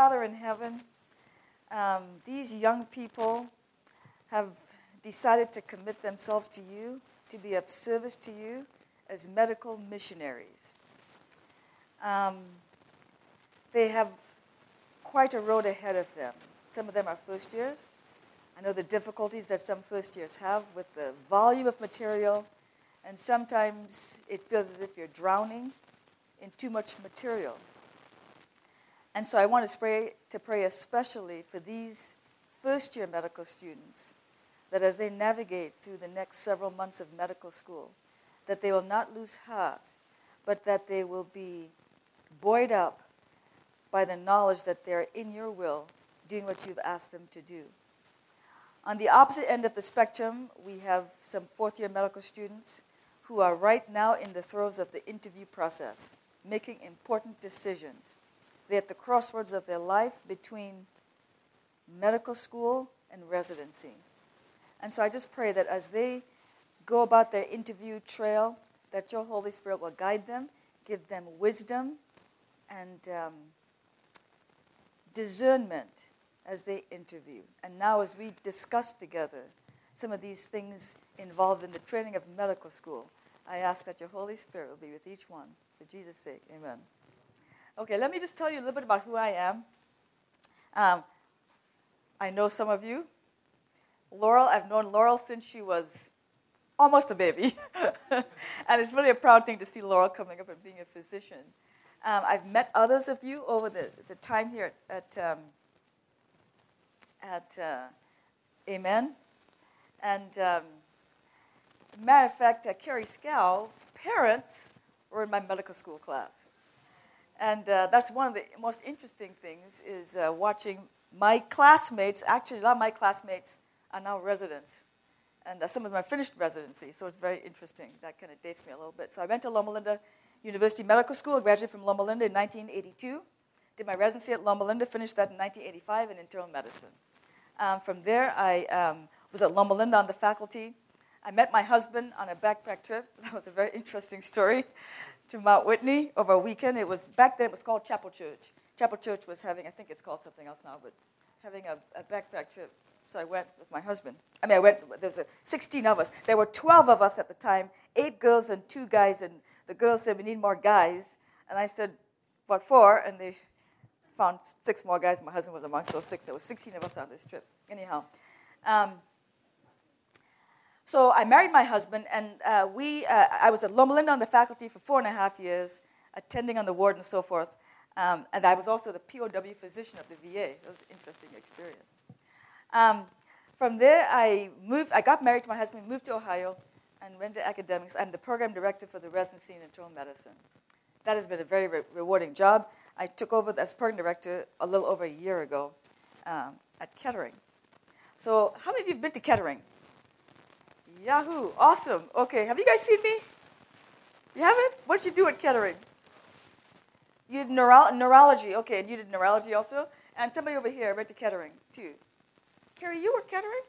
Father in heaven, um, these young people have decided to commit themselves to you, to be of service to you as medical missionaries. Um, they have quite a road ahead of them. Some of them are first years. I know the difficulties that some first years have with the volume of material, and sometimes it feels as if you're drowning in too much material. And so I want to pray, to pray especially for these first year medical students that as they navigate through the next several months of medical school, that they will not lose heart, but that they will be buoyed up by the knowledge that they're in your will, doing what you've asked them to do. On the opposite end of the spectrum, we have some fourth year medical students who are right now in the throes of the interview process, making important decisions. At the crossroads of their life between medical school and residency. And so I just pray that as they go about their interview trail, that your Holy Spirit will guide them, give them wisdom and um, discernment as they interview. And now, as we discuss together some of these things involved in the training of medical school, I ask that your Holy Spirit will be with each one. For Jesus' sake, amen. Okay, let me just tell you a little bit about who I am. Um, I know some of you. Laurel, I've known Laurel since she was almost a baby. and it's really a proud thing to see Laurel coming up and being a physician. Um, I've met others of you over the, the time here at, at, um, at uh, Amen. And um, matter of fact, uh, Carrie Scow's parents were in my medical school class. And uh, that's one of the most interesting things is uh, watching my classmates, actually a lot of my classmates are now residents. And uh, some of them have finished residency, so it's very interesting. That kind of dates me a little bit. So I went to Loma Linda University Medical School. I graduated from Loma Linda in 1982. Did my residency at Loma Linda, finished that in 1985 in internal medicine. Um, from there, I um, was at Loma Linda on the faculty. I met my husband on a backpack trip. That was a very interesting story to Mount Whitney over a weekend. It was back then it was called Chapel Church. Chapel Church was having, I think it's called something else now, but having a, a backpack trip. So I went with my husband. I mean, I went. There was a 16 of us. There were 12 of us at the time, eight girls and two guys, and the girls said, We need more guys. And I said, What for? And they found six more guys. My husband was amongst those six. There were 16 of us on this trip. Anyhow. Um, so I married my husband, and uh, we, uh, I was at Loma Linda on the faculty for four and a half years, attending on the ward and so forth. Um, and I was also the POW physician of the VA. It was an interesting experience. Um, from there, I moved. I got married to my husband, moved to Ohio, and went to academics. I'm the program director for the residency in internal medicine. That has been a very re- rewarding job. I took over as program director a little over a year ago um, at Kettering. So, how many of you have been to Kettering? Yahoo! Awesome. Okay, have you guys seen me? You haven't? What did you do at Kettering? You did neuro- neurology. Okay, and you did neurology also. And somebody over here went to Kettering too. Carrie, you were Kettering?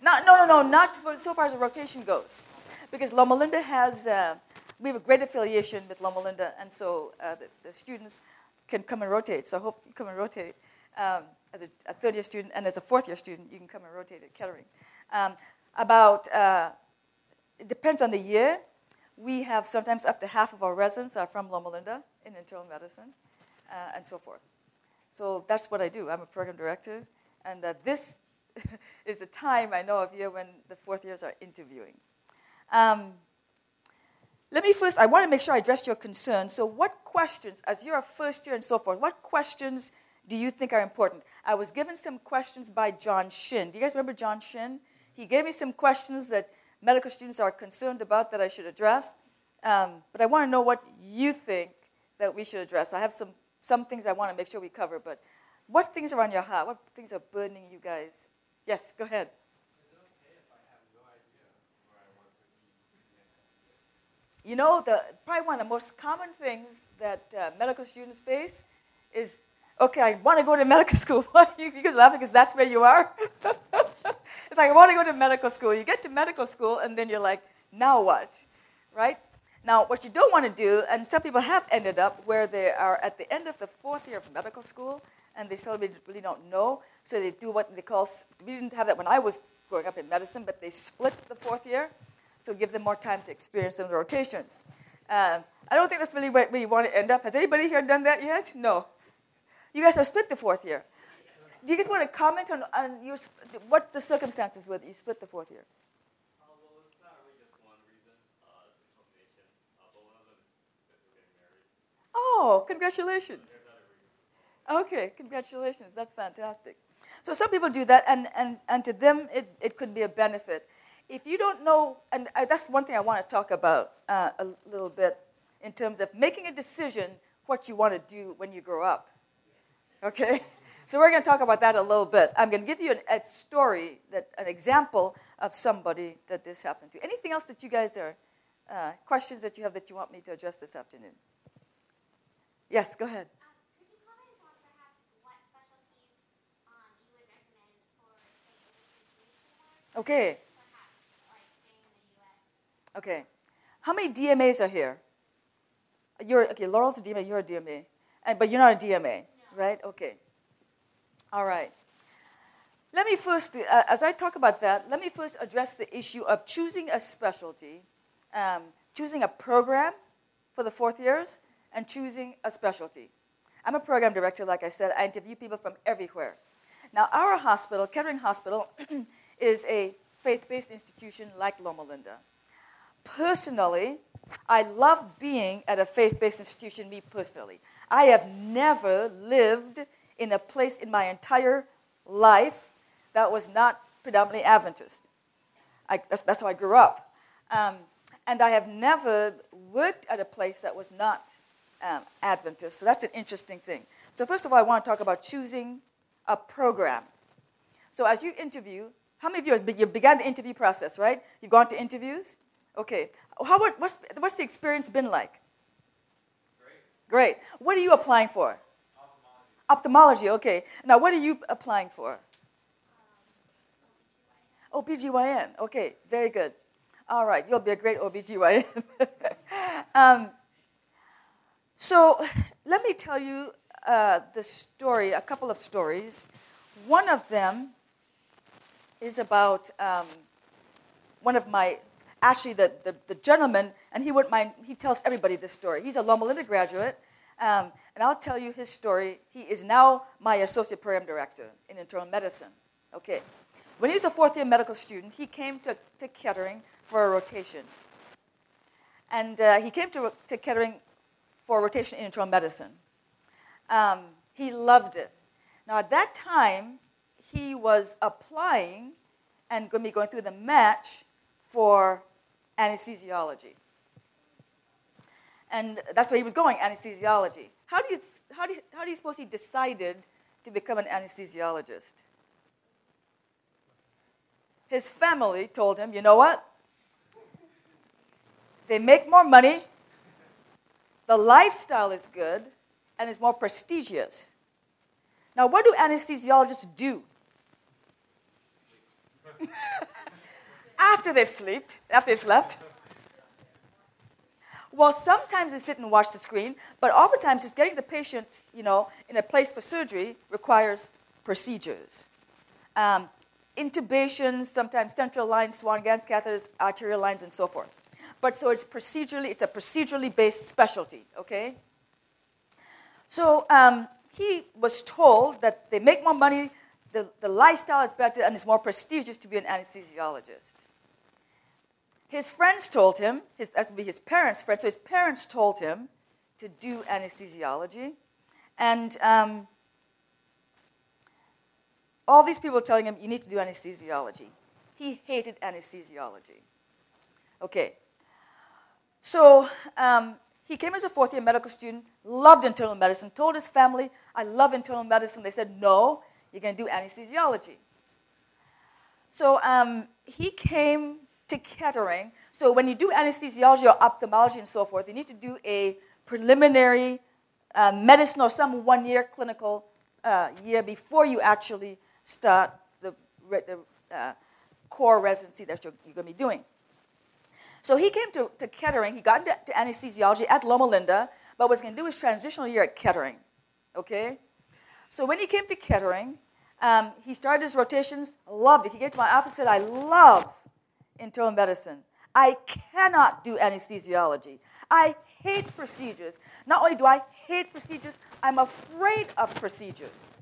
Not, no, no, no, not for, so far as the rotation goes. Because Loma Linda has, uh, we have a great affiliation with Loma Linda, and so uh, the, the, students can come and rotate. So I hope you come and rotate um, as a, a, third year student, and as a fourth year student, you can come and rotate at Kettering. Um, about, uh, it depends on the year. We have sometimes up to half of our residents are from Loma Linda in internal medicine, uh, and so forth. So that's what I do. I'm a program director, and uh, this is the time I know of year when the fourth years are interviewing. Um, let me first, I want to make sure I address your concern. So, what questions, as you're a first year and so forth, what questions do you think are important? I was given some questions by John Shin. Do you guys remember John Shin? He gave me some questions that medical students are concerned about that I should address. Um, but I want to know what you think that we should address. I have some, some things I want to make sure we cover, but what things are on your heart? What things are burdening you guys? Yes, go ahead. You know, the, probably one of the most common things that uh, medical students face is, okay, I want to go to medical school. you, you guys laughing because that's where you are? it's like, I want to go to medical school. You get to medical school, and then you're like, now what? Right? Now, what you don't want to do, and some people have ended up where they are at the end of the fourth year of medical school, and they still really, don't know, so they do what they call, we didn't have that when I was growing up in medicine, but they split the fourth year, so give them more time to experience some of the rotations. Um, I don't think that's really where you want to end up. Has anybody here done that yet? No. You guys have split the fourth year. Do you guys want to comment on, on your, what the circumstances were that you split the fourth year? Oh, congratulations. Okay, congratulations. That's fantastic. So some people do that, and, and, and to them, it, it could be a benefit. If you don't know, and I, that's one thing I want to talk about uh, a little bit in terms of making a decision what you want to do when you grow up. Okay? So we're going to talk about that a little bit. I'm going to give you an, a story, that, an example of somebody that this happened to. Anything else that you guys are, uh, questions that you have that you want me to address this afternoon? Yes, go ahead. Okay. Okay. How many DMAs are here? You're okay. Laurel's a DMA. You're a DMA, and, but you're not a DMA, no. right? Okay. All right. Let me first, uh, as I talk about that, let me first address the issue of choosing a specialty, um, choosing a program for the fourth years, and choosing a specialty. I'm a program director, like I said. I interview people from everywhere. Now, our hospital, Kettering Hospital, is a faith based institution like Loma Linda. Personally, I love being at a faith based institution, me personally. I have never lived in a place in my entire life that was not predominantly Adventist. I, that's, that's, how I grew up. Um, and I have never worked at a place that was not um, Adventist. So that's an interesting thing. So, first of all, I want to talk about choosing a program. So, as you interview, how many of you, you began the interview process, right? You've gone to interviews? Okay. How, what's, what's the experience been like? Great. Great. What are you applying for? Ophthalmology, okay. Now, what are you applying for? OBGYN, okay, very good. All right, you'll be a great OBGYN. um, so, let me tell you uh, the story, a couple of stories. One of them is about um, one of my, actually, the, the, the, gentleman, and he wouldn't mind, he tells everybody this story. He's a Loma Linda graduate, um, and I'll tell you his story. He is now my associate program director in internal medicine. Okay. When he was a fourth year medical student, he came to, to Kettering for a rotation. And uh, he came to, to Kettering for a rotation in internal medicine. Um, he loved it. Now, at that time, he was applying and going to be going through the match for anesthesiology. And that's where he was going, anesthesiology. How do you, how do you, how do you suppose he decided to become an anesthesiologist? His family told him, you know what? They make more money, the lifestyle is good, and it's more prestigious. Now, what do anesthesiologists do? after they've slept, after they've slept. Well, sometimes they sit and watch the screen, but oftentimes just getting the patient, you know, in a place for surgery requires procedures. Um, intubations, sometimes central lines, Swan-Ganz catheters, arterial lines, and so forth. But so it's procedurally, it's a procedurally based specialty, okay? So um, he was told that they make more money, the, the lifestyle is better and it's more prestigious to be an anesthesiologist. His friends told him, his, that would be his parents' friends, so his parents told him to do anesthesiology. And um, all these people were telling him, you need to do anesthesiology. He hated anesthesiology. Okay. So um, he came as a fourth year medical student, loved internal medicine, told his family, I love internal medicine. They said, no, you're going to do anesthesiology. So um, he came to Kettering. So when you do anesthesiology or ophthalmology and so forth, you need to do a preliminary uh, medicine or some one year clinical uh, year before you actually start the, the uh, core residency that you're, you're going to be doing. So he came to, to Kettering. He got into to anesthesiology at Loma Linda, but was going to do his transitional year at Kettering. Okay? So when he came to Kettering, um, he started his rotations, loved it. He came to my office and said, I love internal medicine. I cannot do anesthesiology. I hate procedures. Not only do I hate procedures, I'm afraid of procedures.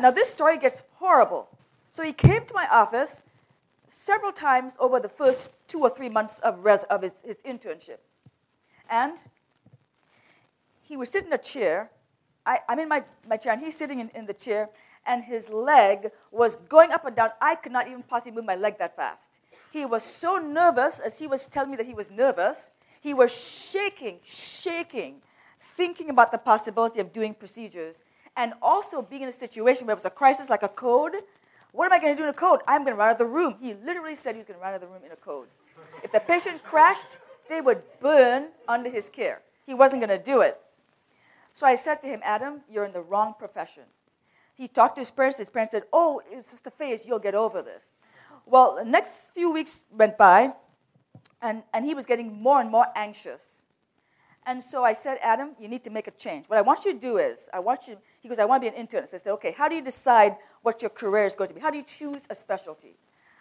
Now, this story gets horrible. So he came to my office several times over the first two or three months of, res- of his, his internship. And he would sit in a chair. I, am in my, my chair, and he's sitting in, in the chair, and his leg was going up and down. I could not even possibly move my leg that fast. He was so nervous as he was telling me that he was nervous. He was shaking, shaking, thinking about the possibility of doing procedures and also being in a situation where it was a crisis like a code. What am I going to do in a code? I'm going to run out of the room. He literally said he was going to run out of the room in a code. If the patient crashed, they would burn under his care. He wasn't going to do it. So I said to him, Adam, you're in the wrong profession. He talked to his parents. His parents said, Oh, it's just a phase. You'll get over this. Well, the next few weeks went by, and, and he was getting more and more anxious. And so I said, Adam, you need to make a change. What I want you to do is, I want you, he goes, I want to be an internist. I said, okay, how do you decide what your career is going to be? How do you choose a specialty?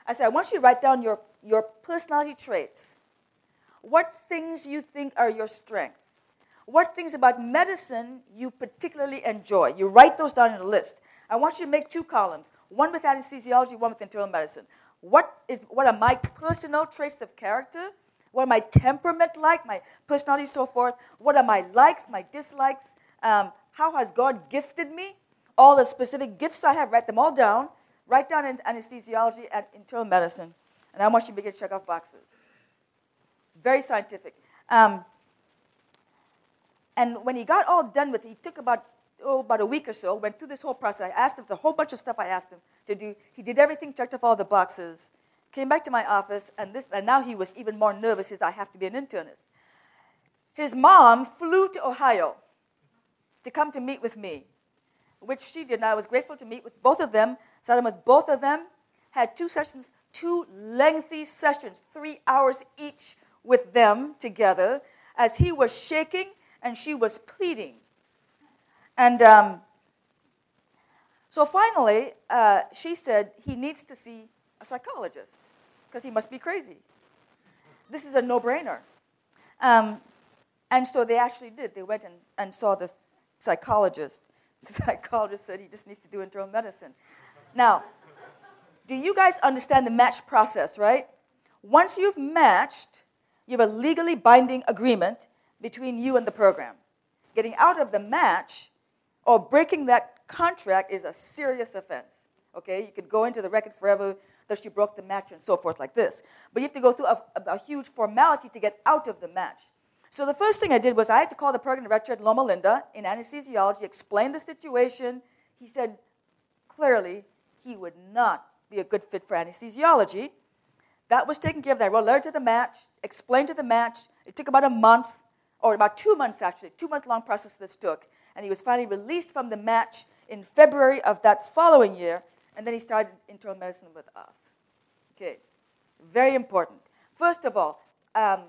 I said, I want you to write down your, your personality traits. What things you think are your strengths? What things about medicine you particularly enjoy? You write those down in a list. I want you to make two columns one with anesthesiology, one with internal medicine. What, is, what are my personal traits of character? What are my temperament like, my personality, so forth. What are my likes, my dislikes? Um, how has God gifted me? All the specific gifts I have, write them all down. Write down in anesthesiology and internal medicine. And I want you to begin to check off boxes. Very scientific. Um, and when he got all done with it, he took about, oh, about a week or so, went through this whole process. I asked him the whole bunch of stuff I asked him to do. He did everything, checked off all the boxes came back to my office, and, this, and now he was even more nervous. He said, I have to be an internist. His mom flew to Ohio to come to meet with me, which she did, and I was grateful to meet with both of them, sat with both of them, had two sessions, two lengthy sessions, three hours each with them together, as he was shaking and she was pleading. And um, so finally, uh, she said, he needs to see a psychologist because he must be crazy. This is a no brainer. Um, and so they actually did. They went and, and saw the psychologist. The psychologist said he just needs to do internal medicine. Now, do you guys understand the match process, right? Once you've matched, you have a legally binding agreement between you and the program. Getting out of the match or breaking that contract is a serious offense. Okay, you could go into the record forever that you broke the match and so forth like this. But you have to go through a, a, huge formality to get out of the match. So the first thing I did was I had to call the program director at Loma Linda in anesthesiology, explain the situation. He said clearly he would not be a good fit for anesthesiology. That was taken care of. I wrote a letter to the match, explained to the match. It took about a month, or about two months actually, two month long process this took. And he was finally released from the match in February of that following year and then he started internal medicine with us. Okay, very important. First of all, um,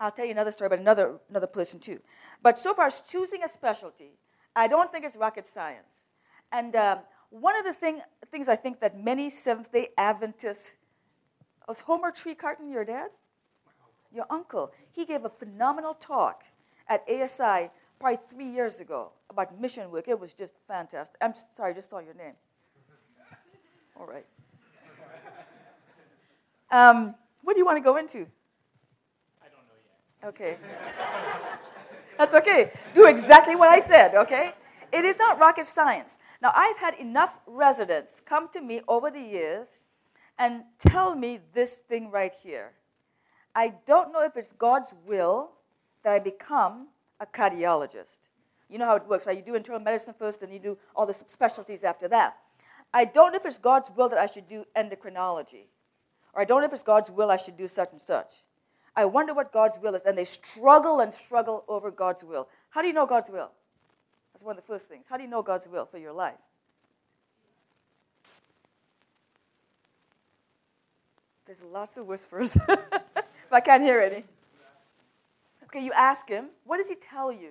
I'll tell you another story about another, another person too. But so far as choosing a specialty, I don't think it's rocket science. And um, one of the thing, things I think that many Seventh day Adventists, was Homer Trecartin your dad? Your uncle. He gave a phenomenal talk at ASI probably three years ago about mission work. It was just fantastic. I'm sorry, I just saw your name. All right. Um, what do you want to go into? I don't know yet. Okay. That's okay. Do exactly what I said, okay? It is not rocket science. Now, I've had enough residents come to me over the years and tell me this thing right here. I don't know if it's God's will that I become a cardiologist. You know how it works, right? You do internal medicine first, then you do all the specialties after that. I don't know if it's God's will that I should do endocrinology, or I don't know if it's God's will I should do such and such. I wonder what God's will is, and they struggle and struggle over God's will. How do you know God's will? That's one of the first things. How do you know God's will for your life? There's lots of whispers, I can't hear any. Okay, you ask him, what does he tell you?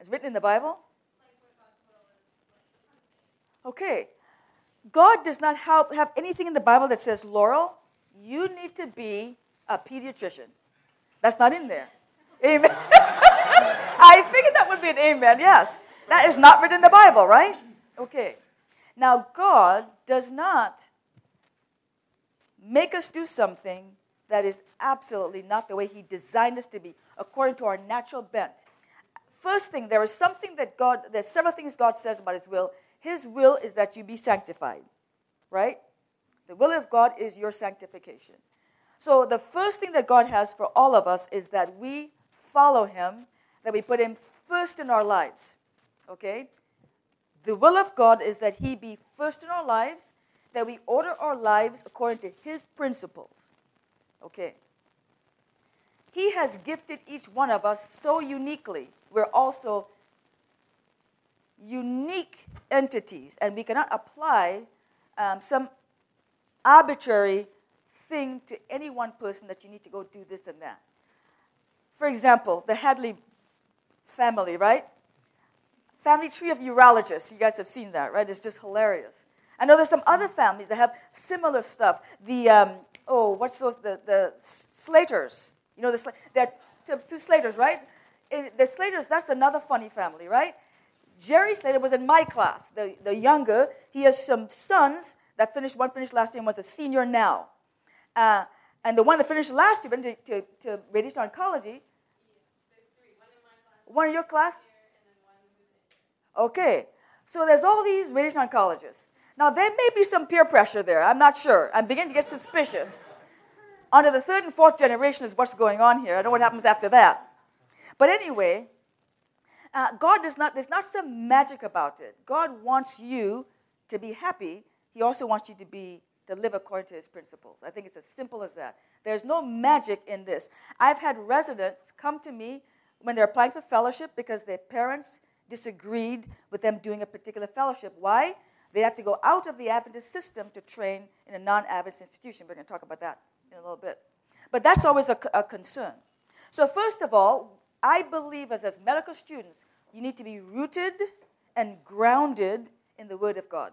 It's written in the Bible? Okay. God does not have, have anything in the Bible that says, Laurel, you need to be a pediatrician. That's not in there. Amen. I figured that would be an amen, yes. That is not written in the Bible, right? Okay. Now, God does not make us do something that is absolutely not the way He designed us to be, according to our natural bent. First thing, there is something that God, there's several things God says about His will. His will is that you be sanctified, right? The will of God is your sanctification. So, the first thing that God has for all of us is that we follow Him, that we put Him first in our lives. Okay? The will of God is that He be first in our lives, that we order our lives according to His principles. Okay? He has gifted each one of us so uniquely. We're also unique entities, and we cannot apply um, some arbitrary thing to any one person that you need to go do this and that. For example, the Hadley family, right? Family tree of urologists. You guys have seen that, right? It's just hilarious. I know there's some other families that have similar stuff. The, um, oh, what's those? The, the Slaters. You know, the, they're two Slaters, right? the Slaters, that's another funny family, right? Jerry Slater was in my class, the, the younger. He has some sons that finished, one finished last year and was a senior now. Uh, and the one that finished last year went to, to, to radiation oncology. One in your class? Okay. So there's all these radiation oncologists. Now, there may be some peer pressure there. I'm not sure. I'm beginning to get suspicious. Under the third and fourth generation is what's going on here. I know what happens after that. But anyway, uh, God does not, there's not some magic about it. God wants you to be happy. He also wants you to be to live according to his principles. I think it's as simple as that. There's no magic in this. I've had residents come to me when they're applying for fellowship because their parents disagreed with them doing a particular fellowship. Why? They have to go out of the Adventist system to train in a non Adventist institution. We're going to talk about that in a little bit. But that's always a, a concern. So, first of all, I believe as, as medical students, you need to be rooted and grounded in the Word of God.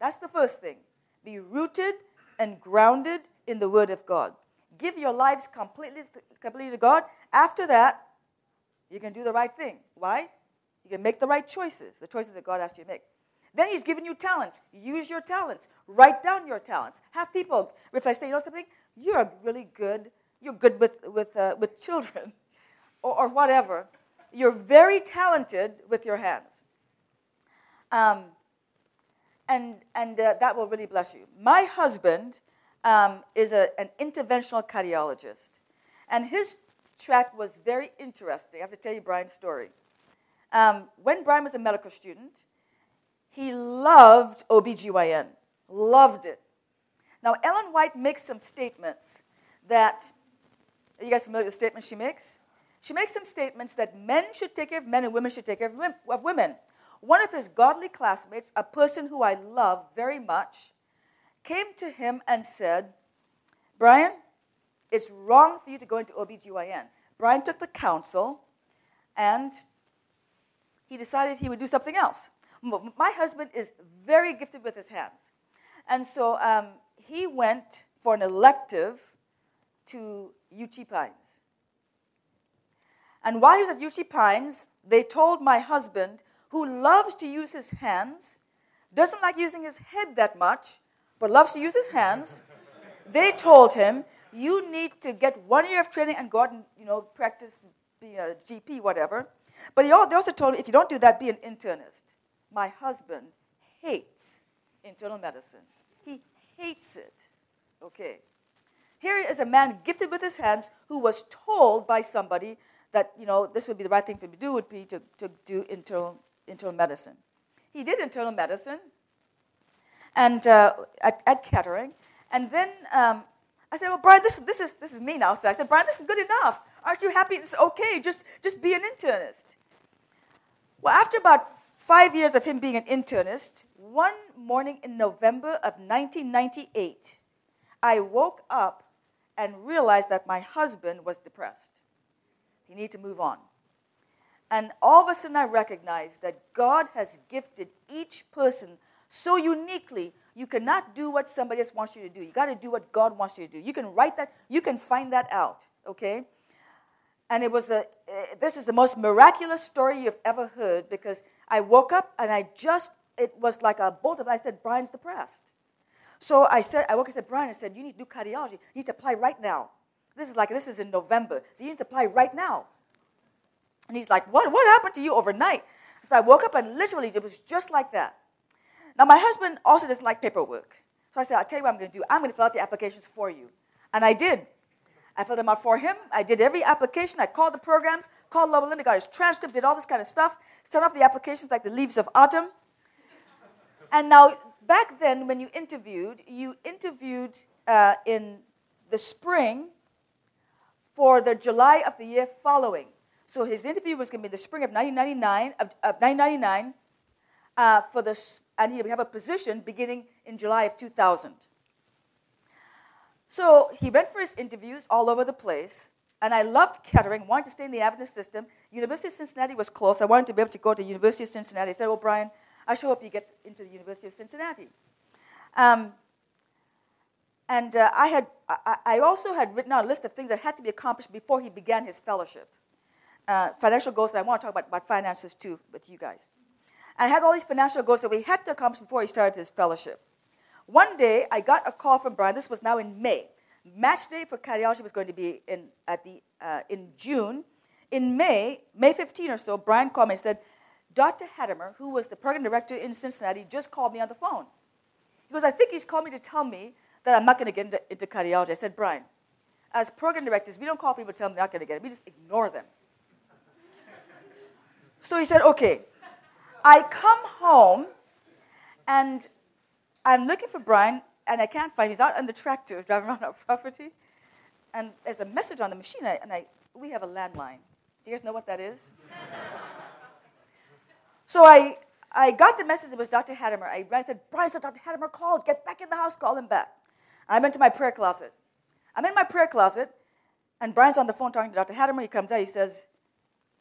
That's the first thing. Be rooted and grounded in the Word of God. Give your lives completely, completely to God. After that, you can do the right thing. Why? You can make the right choices, the choices that God asked you to make. Then He's given you talents. Use your talents. Write down your talents. Have people reflect. Say, you know something? You're really good. You're good with, with, uh, with children or, or, whatever. You're very talented with your hands. Um, and, and uh, that will really bless you. My husband um, is a, an interventional cardiologist, and his track was very interesting. I have to tell you Brian's story. Um, when Brian was a medical student, he loved OBGYN, loved it. Now, Ellen White makes some statements that, you guys familiar with the statements she makes? She makes some statements that men should take care of men and women should take care of women. One of his godly classmates, a person who I love very much, came to him and said, Brian, it's wrong for you to go into OBGYN. Brian took the counsel and he decided he would do something else. My husband is very gifted with his hands. And so um, he went for an elective to Uchee Pines. And while he was at Uchee Pines, they told my husband, who loves to use his hands, doesn't like using his head that much, but loves to use his hands, they told him, you need to get one year of training and go out and you know, practice being a GP, whatever. But he, they also told him, if you don't do that, be an internist. My husband hates internal medicine. He hates it. Okay. Here is a man gifted with his hands who was told by somebody that, you know, this would be the right thing for him to do would be to, to do internal internal medicine. He did internal medicine and uh, at, at Kettering. And then um, I said, well, Brian, this, this, is, this is me now. So I said, Brian, this is good enough. Aren't you happy? It's okay. Just, just be an internist. Well, after about five years of him being an internist, one morning in November of 1998, I woke up and realized that my husband was depressed. He needed to move on. And all of a sudden, I recognized that God has gifted each person so uniquely. You cannot do what somebody else wants you to do. You got to do what God wants you to do. You can write that, you can find that out, okay? And it was a, uh, this is the most miraculous story you've ever heard because I woke up and I just, it was like a bolt of, I said, Brian's depressed. So I said, I woke up and said, Brian, I said, you need to do cardiology. You need to apply right now. This is like, this is in November. So you need to apply right now. And he's like, what, what happened to you overnight? So I woke up and literally it was just like that. Now my husband also doesn't like paperwork. So I said, I'll tell you what I'm going to do. I'm going to fill out the applications for you. And I did. I filled them out for him. I did every application. I called the programs, called Loma Linda, got his transcript, did all this kind of stuff, sent off the applications like the leaves of autumn. And now, back then, when you interviewed, you interviewed uh, in the spring for the July of the year following. So his interview was going to be the spring of 1999, of, of 1999, uh, for this, and he would have a position beginning in July of 2000. So he went for his interviews all over the place, and I loved Kettering, wanted to stay in the Adventist system. University of Cincinnati was close. I wanted to be able to go to University of Cincinnati. I said, "Oh, Brian, I sure hope you get into the University of Cincinnati." Um, and uh, I, had, I, I, also had written out a list of things that had to be accomplished before he began his fellowship. Uh, financial goals, and I want to talk about, about finances too with you guys. I had all these financial goals that we had to accomplish before he started his fellowship. One day, I got a call from Brian. This was now in May. Match day for cardiology was going to be in, at the, uh, in June. In May, May 15 or so, Brian called me and said, Dr. Hadamer, who was the program director in Cincinnati, just called me on the phone. He goes, I think he's called me to tell me that I'm not going to get into, into, cardiology. I said, Brian, as program directors, we don't call people to tell them they're not going to get it. We just ignore them. so he said, okay. I come home and I'm looking for Brian, and I can't find him. He's out on the tractor driving around our property. And there's a message on the machine, and I, we have a landline. Do you guys know what that is? so I, I got the message. It was Dr. Hadamer. I, I said, Brian, so Dr. Hadamer called. Get back in the house. Call him back. I went to my prayer closet. I'm in my prayer closet, and Brian's on the phone talking to Dr. Hadamer. He comes out. He says,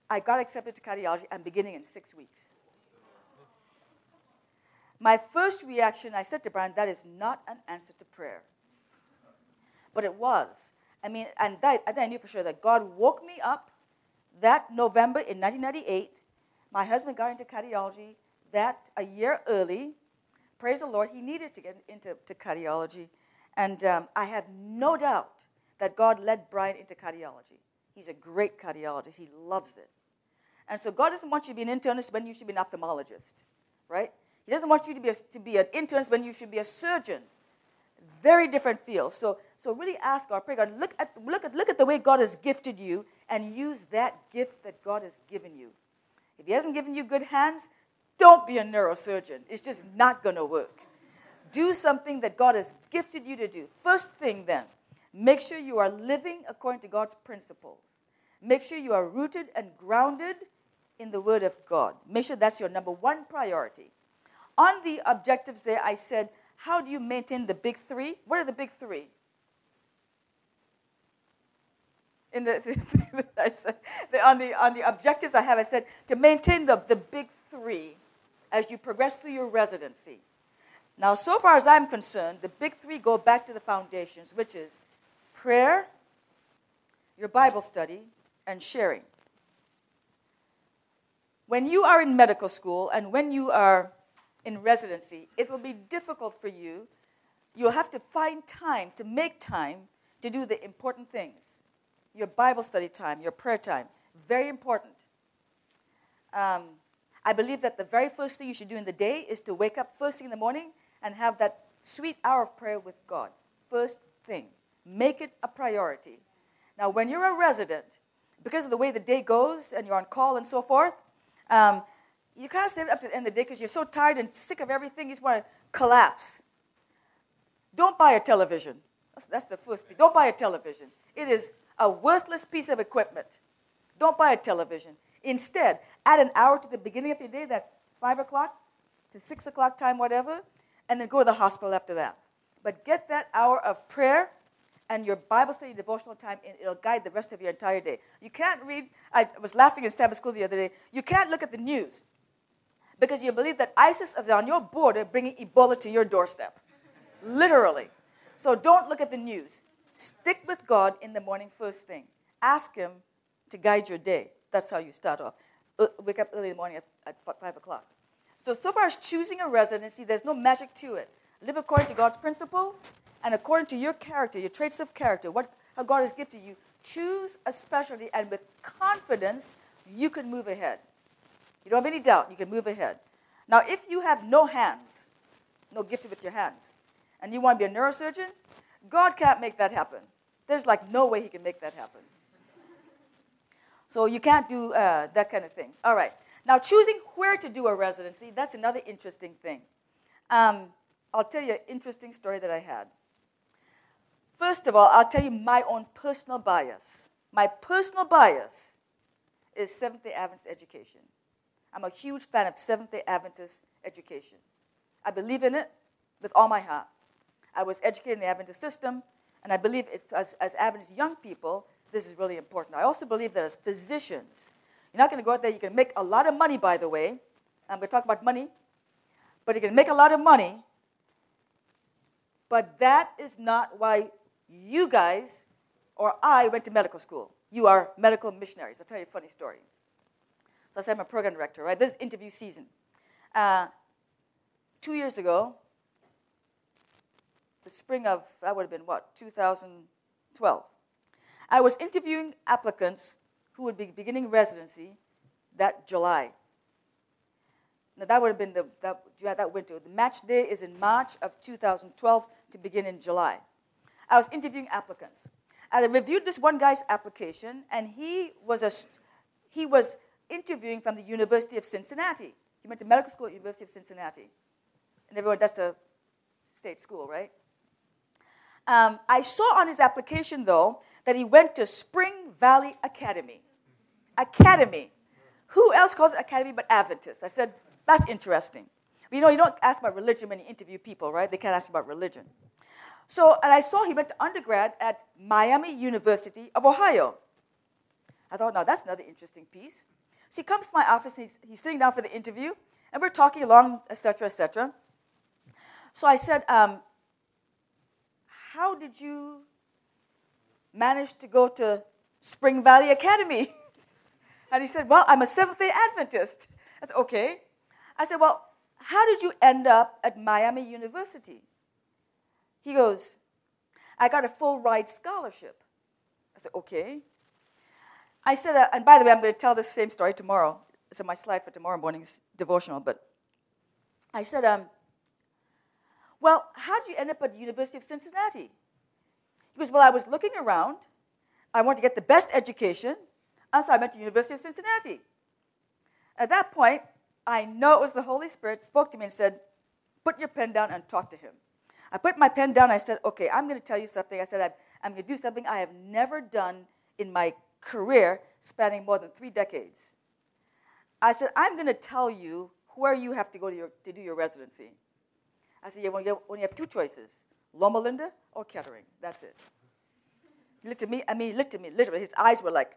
I got accepted to cardiology. I'm beginning in six weeks. My first reaction, I said to Brian, that is not an answer to prayer. But it was. I mean, and that, I knew for sure that God woke me up that November in 1998. My husband got into cardiology that a year early. Praise the Lord, he needed to get into to cardiology. And um, I have no doubt that God led Brian into cardiology. He's a great cardiologist, he loves it. And so God doesn't want you to be an internist when you should be an ophthalmologist, right? He doesn't want you to be, a, to be an intern when you should be a surgeon. Very different fields. So, so really ask God, pray God, look at, look, at, look at the way God has gifted you and use that gift that God has given you. If He hasn't given you good hands, don't be a neurosurgeon. It's just not going to work. Do something that God has gifted you to do. First thing, then, make sure you are living according to God's principles. Make sure you are rooted and grounded in the Word of God. Make sure that's your number one priority. On the objectives there, I said, how do you maintain the big three? What are the big three? In the, I said, on, the, on the objectives I have, I said to maintain the, the big three as you progress through your residency. Now, so far as I'm concerned, the big three go back to the foundations, which is prayer, your Bible study, and sharing. When you are in medical school and when you are in residency, it will be difficult for you. You'll have to find time to make time to do the important things. Your Bible study time, your prayer time, very important. Um, I believe that the very first thing you should do in the day is to wake up first thing in the morning and have that sweet hour of prayer with God. First thing. Make it a priority. Now, when you're a resident, because of the way the day goes and you're on call and so forth, um, you can't stay up to the end of the day because you're so tired and sick of everything, you just want to collapse. Don't buy a television. That's, that's the first piece. Don't buy a television. It is a worthless piece of equipment. Don't buy a television. Instead, add an hour to the beginning of your day, that 5 o'clock to 6 o'clock time, whatever, and then go to the hospital after that. But get that hour of prayer and your Bible study devotional time, and it'll guide the rest of your entire day. You can't read, I was laughing in Sabbath school the other day, you can't look at the news because you believe that ISIS is on your border bringing Ebola to your doorstep. Literally. So don't look at the news. Stick with God in the morning first thing. Ask Him to guide your day. That's how you start off. Uh, wake up early in the morning at, at 5 o'clock. So, so far as choosing a residency, there's no magic to it. Live according to God's principles and according to your character, your traits of character, what, God has gifted you. Choose a specialty, and with confidence, you can move ahead. You don't have any doubt, you can move ahead. Now, if you have no hands, no gifted with your hands, and you want to be a neurosurgeon, God can't make that happen. There's like no way He can make that happen. So you can't do uh, that kind of thing. All right. Now, choosing where to do a residency, that's another interesting thing. Um, I'll tell you an interesting story that I had. First of all, I'll tell you my own personal bias. My personal bias is Seventh day Adventist education. I'm a huge fan of Seventh day Adventist education. I believe in it with all my heart. I was educated in the Adventist system, and I believe as, as Adventist young people, this is really important. I also believe that as physicians, you're not going to go out there, you can make a lot of money, by the way. I'm going to talk about money, but you can make a lot of money, but that is not why you guys or I went to medical school. You are medical missionaries. I'll tell you a funny story. So I said I'm a program director, right? This is interview season. Uh, two years ago, the spring of, that would have been what, 2012. I was interviewing applicants who would be beginning residency that July. Now, that would have been the, that, that winter. The match day is in March of 2012 to begin in July. I was interviewing applicants. I reviewed this one guy's application, and he was, a, he was interviewing from the University of Cincinnati. He went to medical school at University of Cincinnati. And everyone, that's a state school, right? Um, I saw on his application, though, that he went to Spring Valley Academy. Academy. Who else calls it academy but Adventists? I said, that's interesting. But you know, you don't ask about religion when you interview people, right? They can't ask about religion. So, and I saw he went to undergrad at Miami University of Ohio. I thought, now that's another interesting piece. So he comes to my office, he's, he's sitting down for the interview, and we're talking along, etc., etc. So I said, um, How did you manage to go to Spring Valley Academy? And he said, Well, I'm a Seventh day Adventist. I said, Okay. I said, Well, how did you end up at Miami University? He goes, I got a full ride scholarship. I said, Okay. I said, uh, and by the way, I'm going to tell this same story tomorrow. On my slide for tomorrow morning's devotional. But I said, um, Well, how did you end up at the University of Cincinnati? He goes, Well, I was looking around. I wanted to get the best education. And so I went to the University of Cincinnati. At that point, I know it was the Holy Spirit spoke to me and said, Put your pen down and talk to him. I put my pen down. I said, Okay, I'm going to tell you something. I said, I'm going to do something I have never done in my career spanning more than three decades. I said, I'm going to tell you where you have to go to, your, to do your residency. I said, you only have two choices Loma Linda or Kettering. That's it. He looked at me, I mean, he looked at me literally. His eyes were like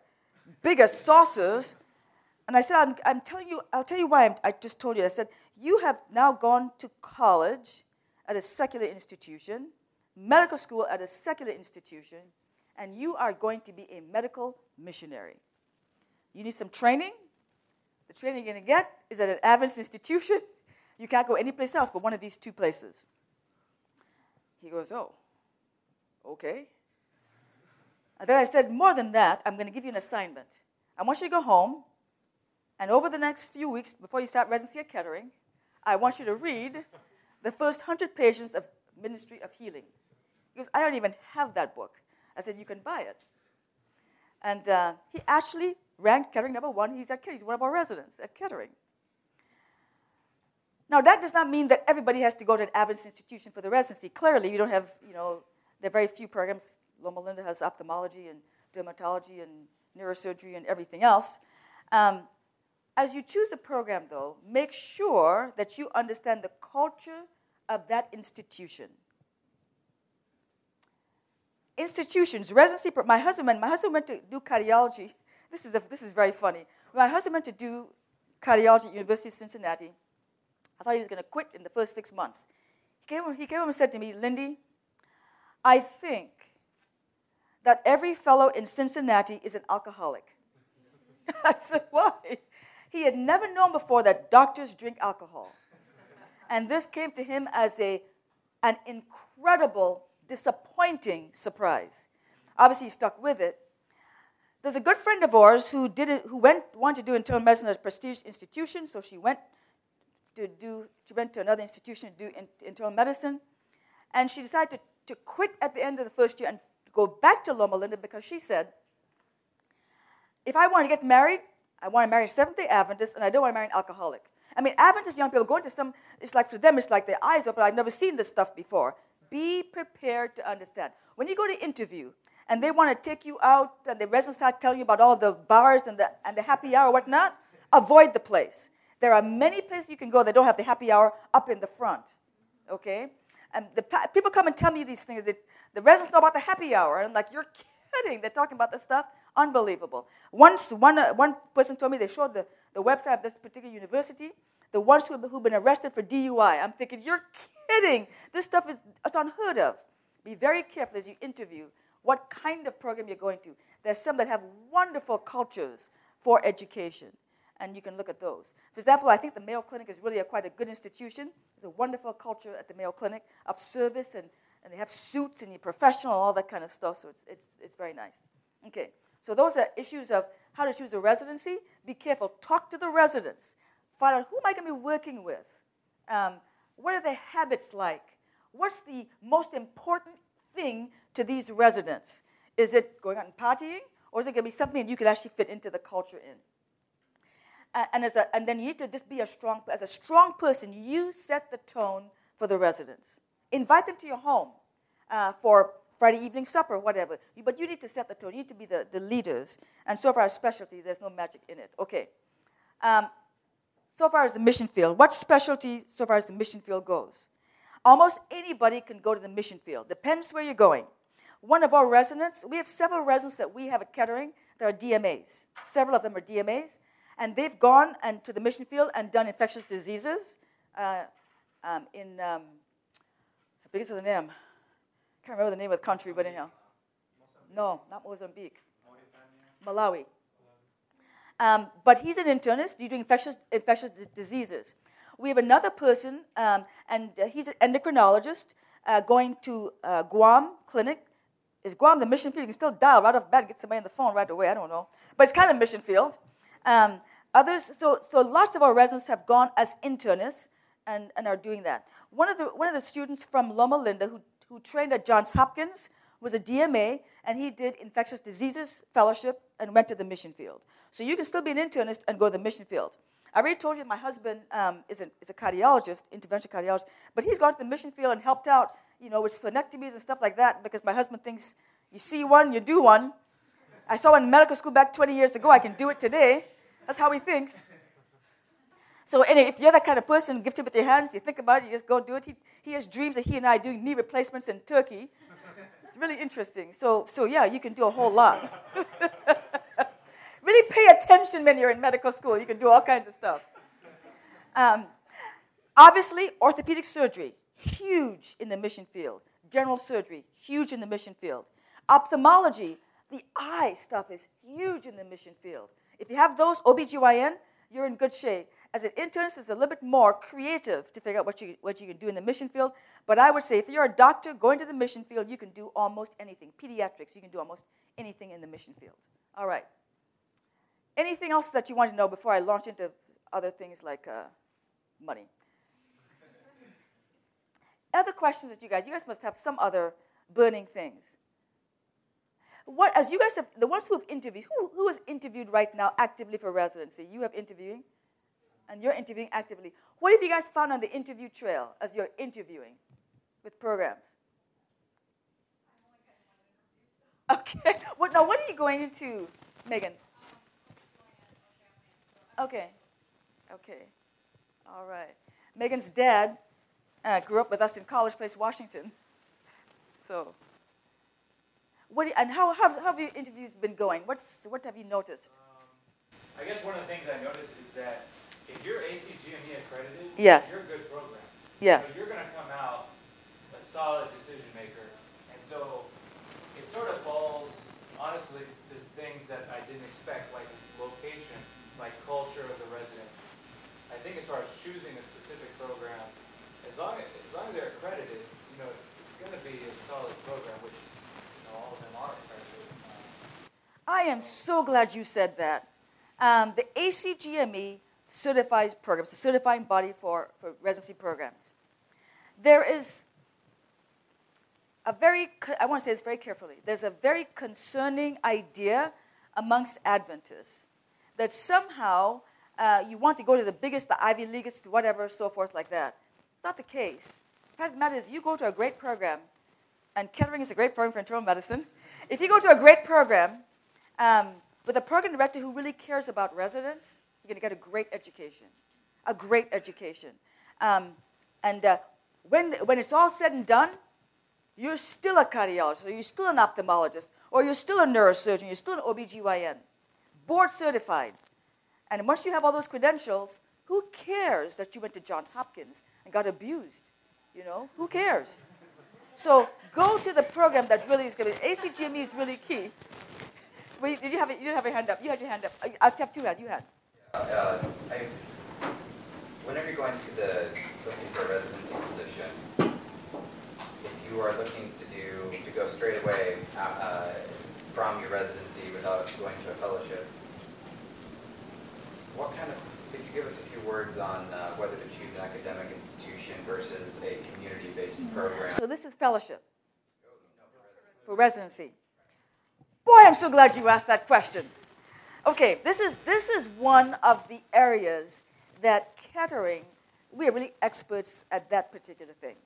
big as saucers. And I said, I'm, I'm telling you, I'll tell you why I'm, i just told you. I said, you have now gone to college at a secular institution, medical school at a secular institution, and you are going to be a medical missionary. You need some training. The training you're going to get is at an Adventist institution. You can't go anyplace else but one of these two places. He goes, Oh, okay. And then I said, More than that, I'm going to give you an assignment. I want you to go home, and over the next few weeks, before you start residency at Kettering, I want you to read the first 100 pages of Ministry of Healing. He goes, I don't even have that book. I said, You can buy it. And uh, he actually ranked Kettering number one. He's at Kettering. He's one of our residents at Kettering. Now, that does not mean that everybody has to go to an Adventist institution for the residency. Clearly, you don't have, you know, there are very few programs. Loma Linda has ophthalmology and dermatology and neurosurgery and everything else. Um, As you choose a program, though, make sure that you understand the culture of that institution. Institutions, residency. My husband, went, my husband went to do cardiology. This is, a, this is very funny. My husband went to do cardiology at University of Cincinnati. I thought he was going to quit in the first six months. He came, he came and said to me, Lyndi, I think that every fellow in Cincinnati is an alcoholic. I said, why? He had never known before that doctors drink alcohol. And this came to him as a, an incredible, disappointing surprise. Obviously, he stuck with it. There's a good friend of ours who did it, who went wanted to do internal medicine at a prestigious institution, so she went to do. She went to another institution to do in, internal medicine, and she decided to, to quit at the end of the first year and go back to Loma Linda because she said, if I want to get married, I want to marry a Seventh day Adventist, and I don't want to marry an alcoholic. I mean, Adventist young people going to some, it's like for them, it's like their eyes open. I've never seen this stuff before. Be prepared to understand. When you go to interview and they want to take you out and the residents start telling you about all the bars and the, and the happy hour, whatnot, avoid the place. There are many places you can go that don't have the happy hour up in the front. Okay? And the, people come and tell me these things that the residents know about the happy hour. And I'm like, you're kidding. They're talking about this stuff. Unbelievable. Once, one, uh, one person told me they showed the, the website of this particular university, the ones who, who've been arrested for DUI. I'm thinking, you're kidding. This stuff is it's unheard of. Be very careful as you interview what kind of program you're going to. There's some that have wonderful cultures for education, and you can look at those. For example, I think the Mayo Clinic is really a, quite a good institution. There's a wonderful culture at the Mayo Clinic of service, and, and they have suits and you're professional, all that kind of stuff, so it's, it's, it's very nice. Okay, so those are issues of how to choose a residency. Be careful. Talk to the residents. Find out who am I going to be working with? Um, what are their habits like? What's the most important thing to these residents? Is it going out and partying, or is it going to be something that you can actually fit into the culture in? And, as a, and then you need to just be a strong, as a strong person, you set the tone for the residents. Invite them to your home uh, for Friday evening supper, whatever. But you need to set the tone. You need to be the, the leaders. And so far as specialty, there's no magic in it. Okay. Um, so far as the mission field, what specialty so far as the mission field goes? Almost anybody can go to the mission field. Depends where you're going. One of our residents, we have several residents that we have at Kettering that are DMAs. Several of them are DMAs. And they've gone and to the mission field and done infectious diseases uh, um, in, um, I think it's the name, I can't remember the name of the country, but anyhow. No, not Mozambique. Malawi. Um, but he's an internist. He's doing infectious, infectious diseases. We have another person, um, and uh, he's an endocrinologist uh, going to uh, Guam Clinic. Is Guam the mission field? You can still dial right off bed, get somebody on the phone right away. I don't know. But it's kind of mission field. Um, others, so, so lots of our residents have gone as internists and, and are doing that. One of, the, one of the students from Loma Linda who who trained at Johns Hopkins, was a DMA, and he did infectious diseases fellowship and went to the mission field. So you can still be an internist and go to the mission field. I already told you my husband um, is, a, is a cardiologist, intervention cardiologist, but he's gone to the mission field and helped out, you know, with splenectomies and stuff like that because my husband thinks you see one, you do one. I saw one in medical school back 20 years ago, I can do it today. That's how he thinks. So anyway, if you're that kind of person, gifted with your hands, you think about it, you just go do it. He, he has dreams that he and I are doing knee replacements in Turkey. Really interesting. So, so yeah, you can do a whole lot. really pay attention when you're in medical school. You can do all kinds of stuff. Um, obviously, orthopedic surgery, huge in the mission field. General surgery, huge in the mission field. Ophthalmology, the eye stuff is huge in the mission field. If you have those, OBGYN, you're in good shape. As an internist, it's a little bit more creative to figure out what you, what you can do in the mission field. But I would say if you're a doctor going to the mission field, you can do almost anything. Pediatrics, you can do almost anything in the mission field. All right. Anything else that you want to know before I launch into other things like uh, money? other questions that you guys, you guys must have some other burning things. What, as you guys have, the ones who have interviewed, who, who is interviewed right now actively for residency? You have interviewing? And you're interviewing actively. What have you guys found on the interview trail as you're interviewing with programs? Okay. What now? What are you going into, Megan? Okay. Okay. All right. Megan's dad uh, grew up with us in College Place, Washington. So, what, and how, how, how have your interviews been going? What's, what have you noticed? Um, I guess one of the things I noticed is that if you're ACGME accredited, yes. you're a good program. Yes. So you're going to come out a solid decision maker. And so it sort of falls, honestly, to things that I didn't expect, like location, like culture of the residents. I think as far as choosing a specific program, as long as, as, long as they're accredited, you know, it's going to be a solid program, which you know, all of them are accredited. I am so glad you said that. Um, the ACGME certifies programs, the certifying body for, for residency programs. There is a very, I want to say this very carefully, there's a very concerning idea amongst Adventists that somehow uh, you want to go to the biggest, the Ivy Leagueist, whatever, so forth, like that. It's not the case. The fact of the matter is, you go to a great program, and Kettering is a great program for internal medicine. If you go to a great program um, with a program director who really cares about residents, you're going to get a great education. A great education. Um, and uh, when, when it's all said and done, you're still a cardiologist, or you're still an ophthalmologist, or you're still a neurosurgeon, you're still an OBGYN, board certified. And once you have all those credentials, who cares that you went to Johns Hopkins and got abused? You know, who cares? So go to the program that really is going to. be, ACGME is really key. Wait, did you have? You didn't have your hand up. You had your hand up. I have two hands. You had. Uh, I, whenever you're going to the looking for a residency position, if you are looking to do to go straight away uh, uh, from your residency without going to a fellowship, what kind of could you give us a few words on uh, whether to choose an academic institution versus a community-based program? So this is fellowship for residency. Boy, I'm so glad you asked that question. Okay, this is, this is one of the areas that Kettering, we are really experts at that particular thing.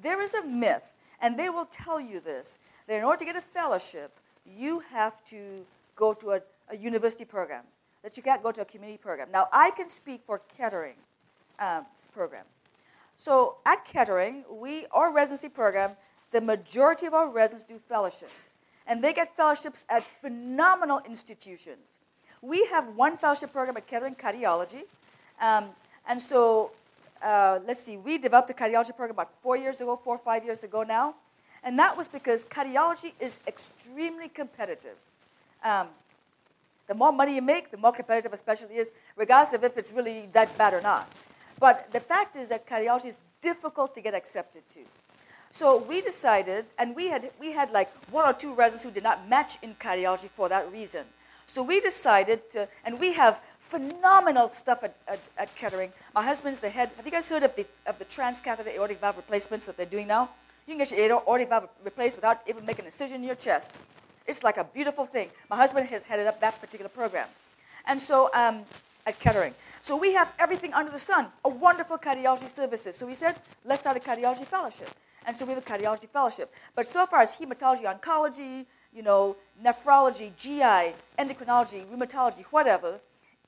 There is a myth, and they will tell you this, that in order to get a fellowship, you have to go to a, a university program, that you can't go to a community program. Now, I can speak for Kettering um, program. So at Kettering, we, our residency program, the majority of our residents do fellowships. And they get fellowships at phenomenal institutions. We have one fellowship program at Kettering Cardiology. Um, and so, uh, let's see, we developed a cardiology program about four years ago, four or five years ago now. And that was because cardiology is extremely competitive. Um, the more money you make, the more competitive a specialty is, regardless of if it's really that bad or not. But the fact is that cardiology is difficult to get accepted to. So we decided, and we had, we had like one or two residents who did not match in cardiology for that reason. So we decided to, and we have phenomenal stuff at, at, at Kettering. My husband's the head. Have you guys heard of the, of the transcatheter aortic valve replacements that they're doing now? You can get your aortic valve replaced without even making a incision in your chest. It's like a beautiful thing. My husband has headed up that particular program. And so um, at Kettering. So we have everything under the sun, a wonderful cardiology services. So we said, let's start a cardiology fellowship. And so we have a cardiology fellowship. But so far as hematology, oncology, you know, nephrology, GI, endocrinology, rheumatology, whatever,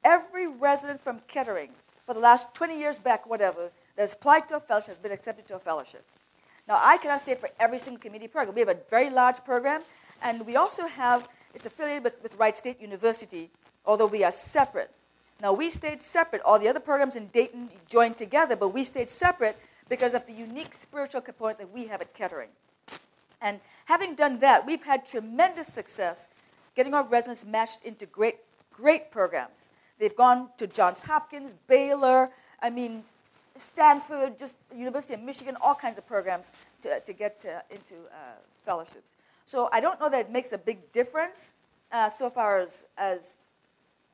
every resident from Kettering for the last 20 years back, whatever, that's applied to a fellowship has been accepted to a fellowship. Now, I cannot say for every single community program. We have a very large program, and we also have, it's affiliated with, with Wright State University, although we are separate. Now, we stayed separate. All the other programs in Dayton joined together, but we stayed separate because of the unique spiritual component that we have at Kettering. And having done that, we've had tremendous success getting our residents matched into great, great programs. They've gone to Johns Hopkins, Baylor, I mean, Stanford, just University of Michigan, all kinds of programs to, to get to, into uh, fellowships. So I don't know that it makes a big difference uh, so far as, as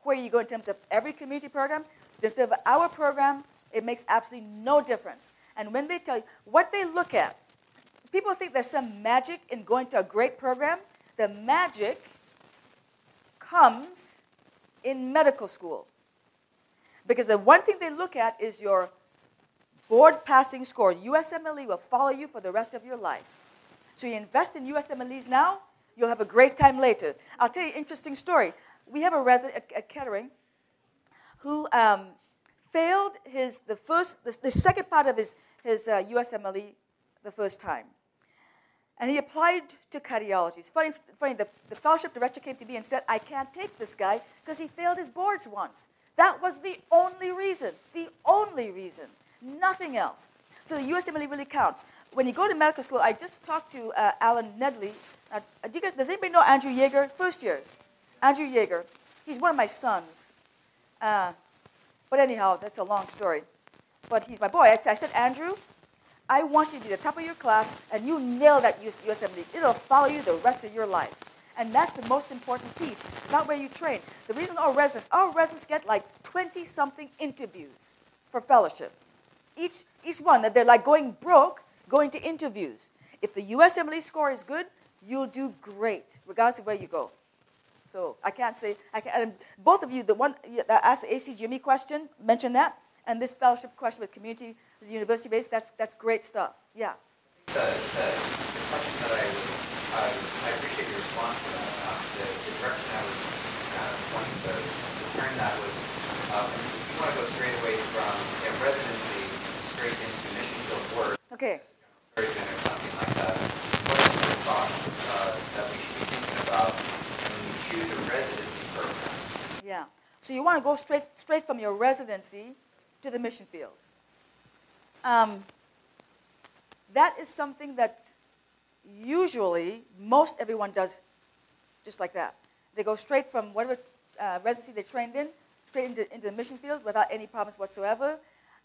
where you go in terms of every community program. Instead of our program, it makes absolutely no difference. And when they tell you what they look at, people think there's some magic in going to a great program. The magic comes in medical school. Because the one thing they look at is your board passing score. USMLE will follow you for the rest of your life. So you invest in USMLEs now, you'll have a great time later. I'll tell you an interesting story. We have a resident at, at Kettering who um, failed his, the, first, the, the second part of his, his uh, USMLE the first time. And he applied to cardiology. It's funny, funny the, the fellowship director came to me and said, I can't take this guy because he failed his boards once. That was the only reason, the only reason, nothing else. So the USMLE really counts. When you go to medical school, I just talked to uh, Alan Nedley. Uh, do you guys, does anybody know Andrew Yeager? First years. Andrew Yeager. He's one of my sons. Uh, but anyhow, that's a long story. But he's my boy. I, I said, Andrew, I want you to be the top of your class, and you nail that US, USMLE. It'll follow you the rest of your life. And that's the most important piece. It's not where you train. The reason our residents, our residents get like 20 something interviews for fellowship. Each, each one, that they're like going broke going to interviews. If the USMLE score is good, you'll do great, regardless of where you go. So I can't say, I can, both of you, the one that asked the ACGME question, mentioned that, and this fellowship question with community, is university based, that's, that's great stuff. Yeah. The, the, the question that I was, I, was, I appreciate your response to that. Um, the, the direction I was uh, pointing to, to turn that was, um, if you want to go straight away from a residency straight into mission field work. Okay. Or something like that. What are thoughts uh, that we should be thinking about when we choose a residency program? Yeah. So you want to go straight, straight from your residency to the mission field. Um, that is something that usually most everyone does just like that. They go straight from whatever uh, residency they trained in, straight into, into the mission field without any problems whatsoever.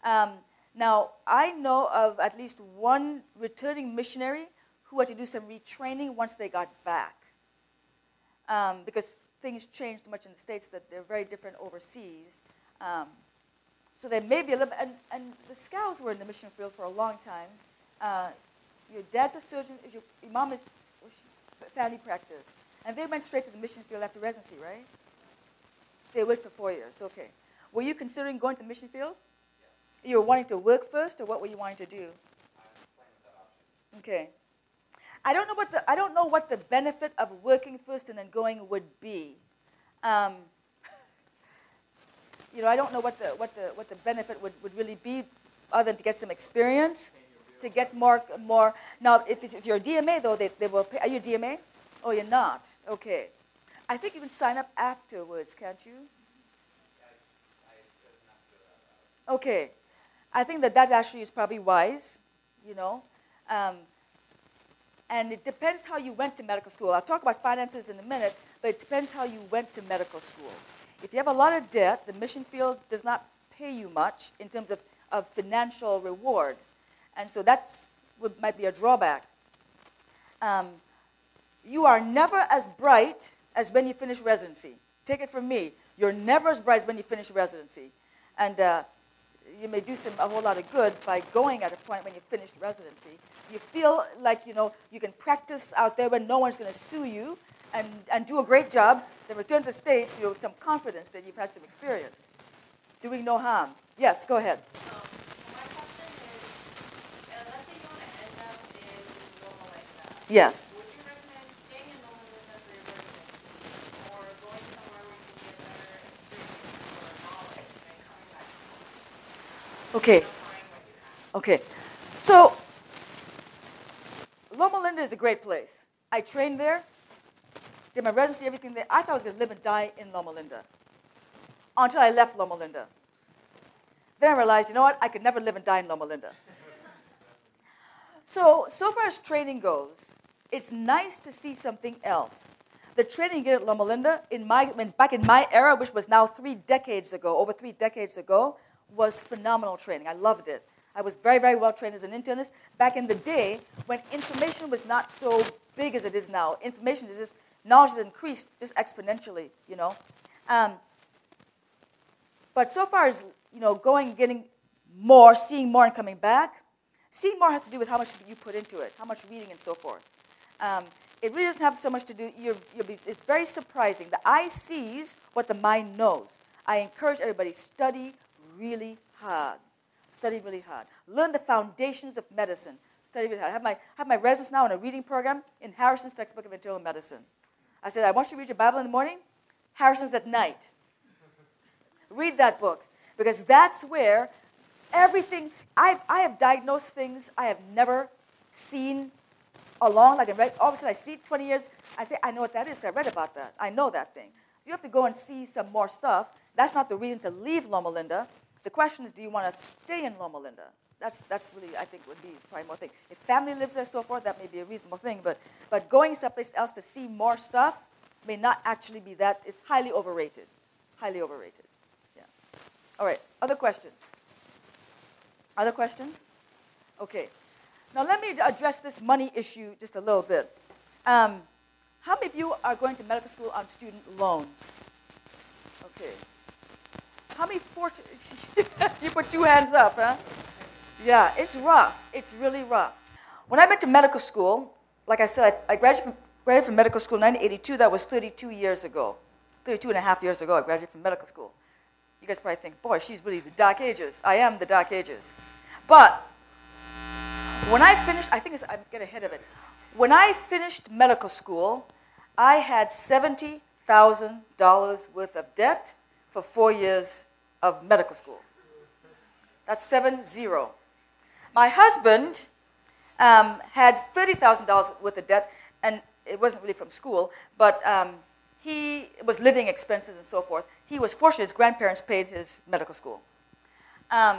Um, now, I know of at least one returning missionary who had to do some retraining once they got back. Um, because things changed so much in the States that they're very different overseas. Um, so there may be a little bit, and, and the Scouts were in the mission field for a long time. Uh, your dad's a surgeon, your, your mom is family practice. And they went straight to the mission field after residency, right? They worked for four years, okay. Were you considering going to the mission field? Yeah. You were wanting to work first, or what were you wanting to do? Okay. I don't know what the I don't know what the benefit of working first and then going would be. Um, you know, I don't know what the, what the, what the benefit would, would really be other than to get some experience, to get more, more. Now, if, if you're a DMA, though, they, they will pay. Are you a DMA? Oh, you're not? Okay. I think you can sign up afterwards, can't you? Okay. I think that that actually is probably wise, you know. Um, and it depends how you went to medical school. I'll talk about finances in a minute, but it depends how you went to medical school. If you have a lot of debt, the mission field does not pay you much in terms of, of financial reward. And so that might be a drawback. Um, you are never as bright as when you finish residency. Take it from me. You're never as bright as when you finish residency. And uh, you may do some, a whole lot of good by going at a point when you finished residency. You feel like you know you can practice out there when no one's going to sue you, and, and do a great job, then return to the States you know, with some confidence that you've had some experience. Doing no harm. Yes, go ahead. Um, yes. Would you recommend staying in Loma Linda for your residency or going somewhere where you can get better experience or knowledge and then coming back Okay. Okay. So, Loma Linda is a great place. I trained there did my residency, everything there. I thought I was going to live and die in Loma Linda until I left Loma Linda. Then I realized, you know what? I could never live and die in Loma Linda. so, so far as training goes, it's nice to see something else. The training at Loma Linda, in my, back in my era, which was now three decades ago, over three decades ago, was phenomenal training. I loved it. I was very, very well trained as an internist back in the day when information was not so big as it is now. Information is just knowledge has increased just exponentially, you know. Um, but so far as you know, going, getting more, seeing more, and coming back, seeing more has to do with how much you put into it, how much reading and so forth. Um, it really doesn't have so much to do. You're, you're it's very surprising. The eye sees what the mind knows. I encourage everybody study really hard. Study really hard. Learn the foundations of medicine. Study really hard. I have my, have my residence now in a reading program in Harrison's textbook of internal medicine. I said, I want you to read your Bible in the morning, Harrison's at night. Read that book. because that's where everything, I've, I have diagnosed things I have never seen along, like I all of a sudden I see it 20 years, I say, I know what that is, I read about that, I know that thing. So you have to go and see some more stuff. That's not the reason to leave Loma Linda. The question is, do you want to stay in Loma Linda? That's, that's really, I think, would be probably more thing. If family lives there, so forth, that may be a reasonable thing. But, but going someplace else to see more stuff may not actually be that. It's highly overrated. Highly overrated. Yeah. All right. Other questions? Other questions? Okay. Now let me address this money issue just a little bit. Um, how many of you are going to medical school on student loans? Okay. How many fortune? you put two hands up, huh? Yeah, it's rough. It's really rough. When I went to medical school, like I said, I, I graduated, from, graduated from medical school in 1982. That was 32 years ago. 32 and a half years ago, I graduated from medical school. You guys probably think, boy, she's really the dark ages. I am the dark ages. But when I finished, I think it's, I get ahead of it. When I finished medical school, I had $70,000 worth of debt for four years of medical school. That's seven zero. My husband um, had $30,000 worth of debt, and it wasn't really from school, but um, he was living expenses and so forth. He was fortunate, his grandparents paid his medical school. Um,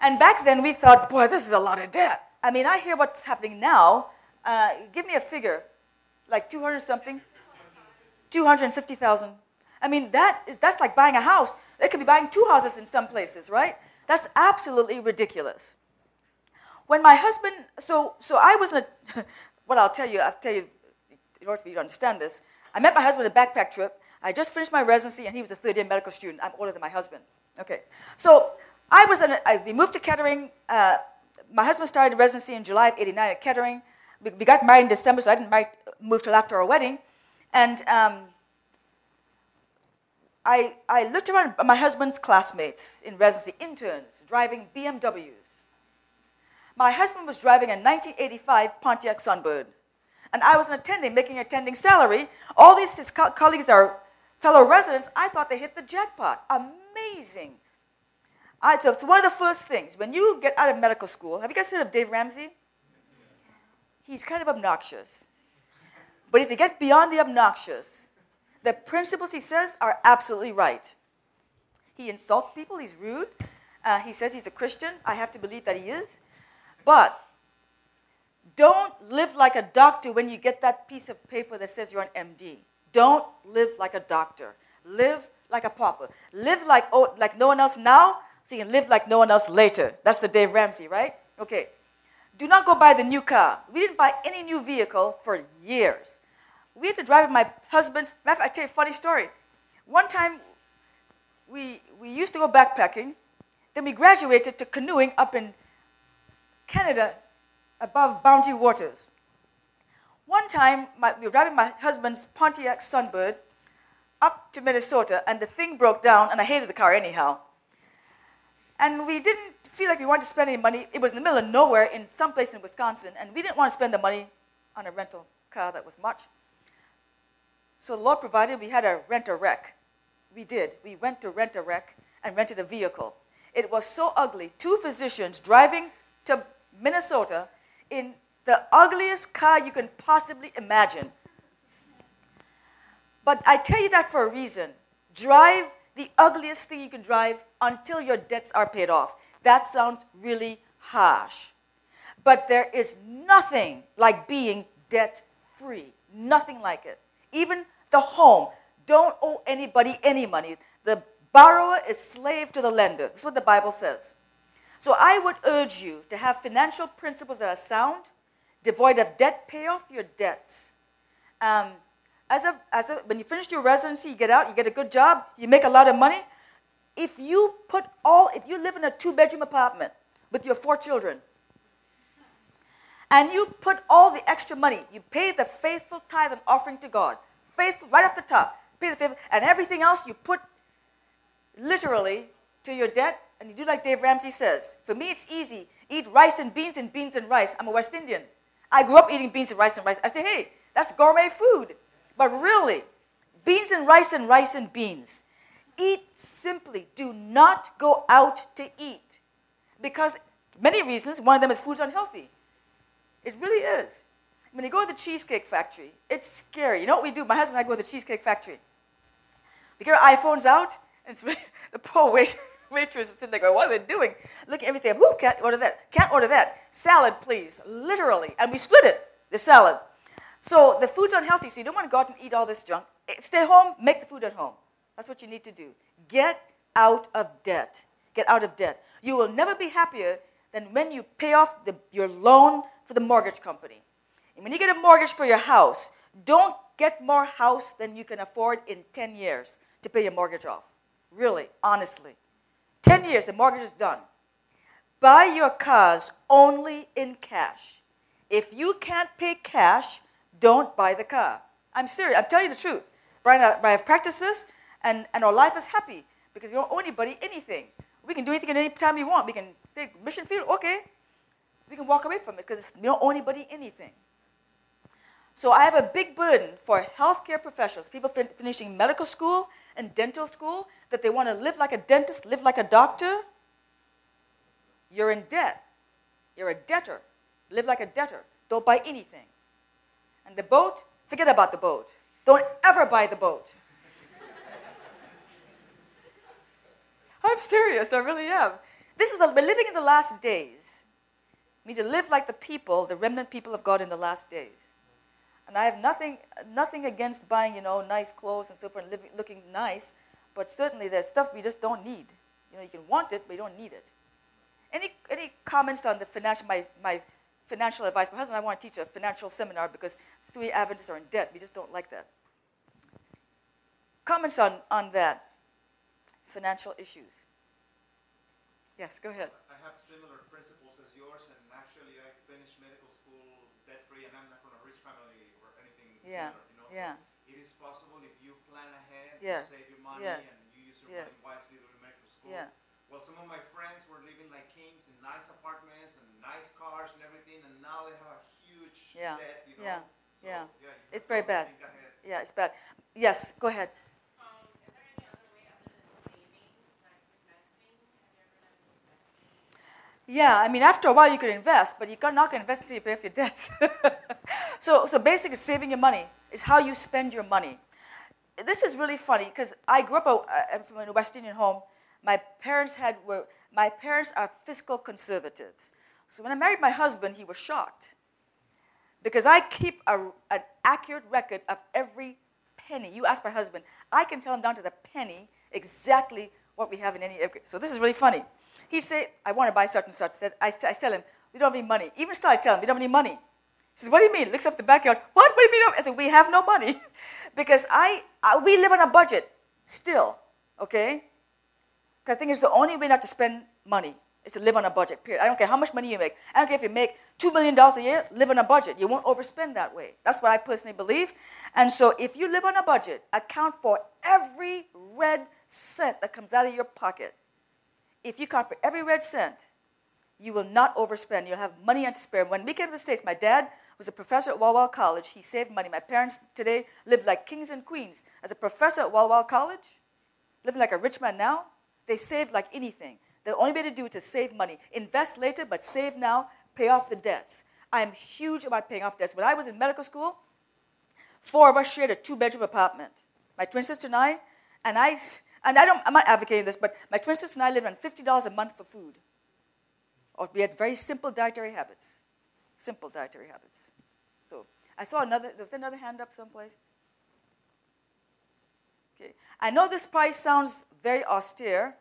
and back then we thought, boy, this is a lot of debt. I mean, I hear what's happening now. Uh, give me a figure, like 200 something, 250,000. I mean, that is, that's like buying a house. They could be buying two houses in some places, right? That's absolutely ridiculous. When my husband, so, so I was in a, what I'll tell you, I'll tell you, in order for you to understand this, I met my husband on a backpack trip. I just finished my residency, and he was a third year medical student. I'm older than my husband. Okay. So I was, in a, I, we moved to Kettering. Uh, my husband started residency in July of 89 at Kettering. We, we got married in December, so I didn't move till after our wedding. And um, I, I looked around my husband's classmates in residency, interns, driving BMWs. My husband was driving a 1985 Pontiac Sunbird. And I was an attending, making an attending salary. All these his co- colleagues are fellow residents. I thought they hit the jackpot. Amazing. I, so it's one of the first things. When you get out of medical school, have you guys heard of Dave Ramsey? He's kind of obnoxious. But if you get beyond the obnoxious, the principles he says are absolutely right. He insults people, he's rude. Uh, he says he's a Christian. I have to believe that he is. But don't live like a doctor when you get that piece of paper that says you're an MD. Don't live like a doctor. Live like a pauper. Live like, oh, like no one else now, so you can live like no one else later. That's the Dave Ramsey, right? Okay. Do not go buy the new car. We didn't buy any new vehicle for years. We had to drive with my husband's. Matter of fact, I tell you a funny story. One time, we, we used to go backpacking. Then we graduated to canoeing up in Canada above Boundary Waters. One time, my, we were driving my husband's Pontiac Sunbird up to Minnesota, and the thing broke down, and I hated the car anyhow. And we didn't feel like we wanted to spend any money. It was in the middle of nowhere in some place in Wisconsin, and we didn't want to spend the money on a rental car that was much. So the Lord provided we had to rent a wreck. We did. We went to rent a wreck and rented a vehicle. It was so ugly. Two physicians driving to Minnesota in the ugliest car you can possibly imagine. But I tell you that for a reason. Drive the ugliest thing you can drive until your debts are paid off. That sounds really harsh. But there is nothing like being debt free. Nothing like it. Even the home. Don't owe anybody any money. The borrower is slave to the lender. That's what the Bible says. So I would urge you to have financial principles that are sound, devoid of debt, pay off your debts. Um, as a, as a, when you finish your residency, you get out, you get a good job, you make a lot of money. If you put all, if you live in a two bedroom apartment with your four children, and you put all the extra money, you pay the faithful tithe and offering to God, faithful right off the top, pay the faithful, and everything else you put literally to your debt, and you do like Dave Ramsey says. For me, it's easy. Eat rice and beans and beans and rice. I'm a West Indian. I grew up eating beans and rice and rice. I say, hey, that's gourmet food. But really, beans and rice and rice and beans. Eat simply. Do not go out to eat. Because many reasons, one of them is food's unhealthy. It really is. When you go to the Cheesecake Factory, it's scary. You know what we do? My husband and I go to the Cheesecake Factory. We get our iPhones out, and it's, the poor wait, waitress is sitting there going, What are they doing? Look at everything. Who can't order that? Can't order that. Salad, please. Literally. And we split it, the salad. So the food's unhealthy, so you don't want to go out and eat all this junk. Eh, Stay home, make the food at home. That's what you need to do. Get out of debt. Get out of debt. You will never be happier than when you pay off the, your loan for the mortgage company. And when you get a mortgage for your house, don't get more house than you can afford in 10 years to pay your mortgage off. Really, honestly. 10 years, the mortgage is done. Buy your cars only in cash. If you can't pay cash, don't buy the car. I'm serious. I'm telling you the truth. Brian, I have practiced this, and, and our life is happy because we don't owe anybody anything. We can do anything at any time we want. We can say, mission field, okay. We can walk away from it because we don't owe anybody anything. So I have a big burden for healthcare professionals, people fin- finishing medical school and dental school, that they want to live like a dentist, live like a doctor. You're in debt. You're a debtor. Live like a debtor. Don't buy anything. And the boat, forget about the boat. Don't ever buy the boat. I'm serious, I really am. This is the, we're living in the last days. We need to live like the people, the remnant people of God in the last days. And I have nothing, nothing against buying, you know, nice clothes and so forth and living, looking nice, but certainly there's stuff we just don't need. You know, you can want it, but you don't need it. Any, any comments on the financial, my, my financial advice? My husband and I want to teach a financial seminar because three Adventists are in debt. We just don't like that. Comments on, on that? Financial issues. Yes, go ahead. I have similar principles as yours, and actually, I finished medical school debt free, and I'm not from a rich family or anything Yeah, similar. You know, yeah. So it is possible if you plan ahead, Yes, you save your money, yes, and you use your yes. money wisely during medical school. Yeah. Well, some of my friends were living like kings in nice apartments and nice cars and everything, and now they have a huge Yeah, debt. You yeah, know? So, yeah. you It's very bad. Yeah, it's bad. Yes, go ahead. Um, is there any other way other than saving, like investing? Have you ever done investing? Yeah, I mean, after a while you could invest, but you're not going to invest until you pay off your debts. so, so basically, saving your money is how you spend your money. This is really funny because I grew up a, uh, from a West Indian home. My parents had were my parents are fiscal conservatives. So when I married my husband, he was shocked because I keep a, an accurate record of every penny. You ask my husband, I can tell him down to the penny exactly what we have in any. So this is really funny. He said, I want to buy such and such. Said, I, I tell him, we don't have any money. Even started telling him, we don't have any money. He says, what do you mean? Looks up the backyard. What? What do you mean? I said, we have no money. because I, I, we live on a budget still, okay? I think it's the only way not to spend money is to live on a budget, period. I don't care how much money you make. I don't care if you make $2 million a year, live on a budget. You won't overspend that way. That's what I personally believe. And so if you live on a budget, account for every red cent that comes out of your pocket. If you count for every red cent, you will not overspend. You'll have money to spare. When we came to the States, my dad was a professor at Walla Walla College. He saved money. My parents today live like kings and queens. As a professor at Walla Walla College, living like a rich man now, they saved like anything. The only way to do it is save money. Invest later, but save now, pay off the debts. I'm huge about paying off debts. When I was in medical school, four of us shared a two bedroom apartment. My twin sister and I, and I, and I don't, I'm not advocating this, but my twin sister and I lived on $50 a month for food. Or we had very simple dietary habits. Simple dietary habits. So I saw another, there another hand up someplace. Okay. I know this price sounds very austere,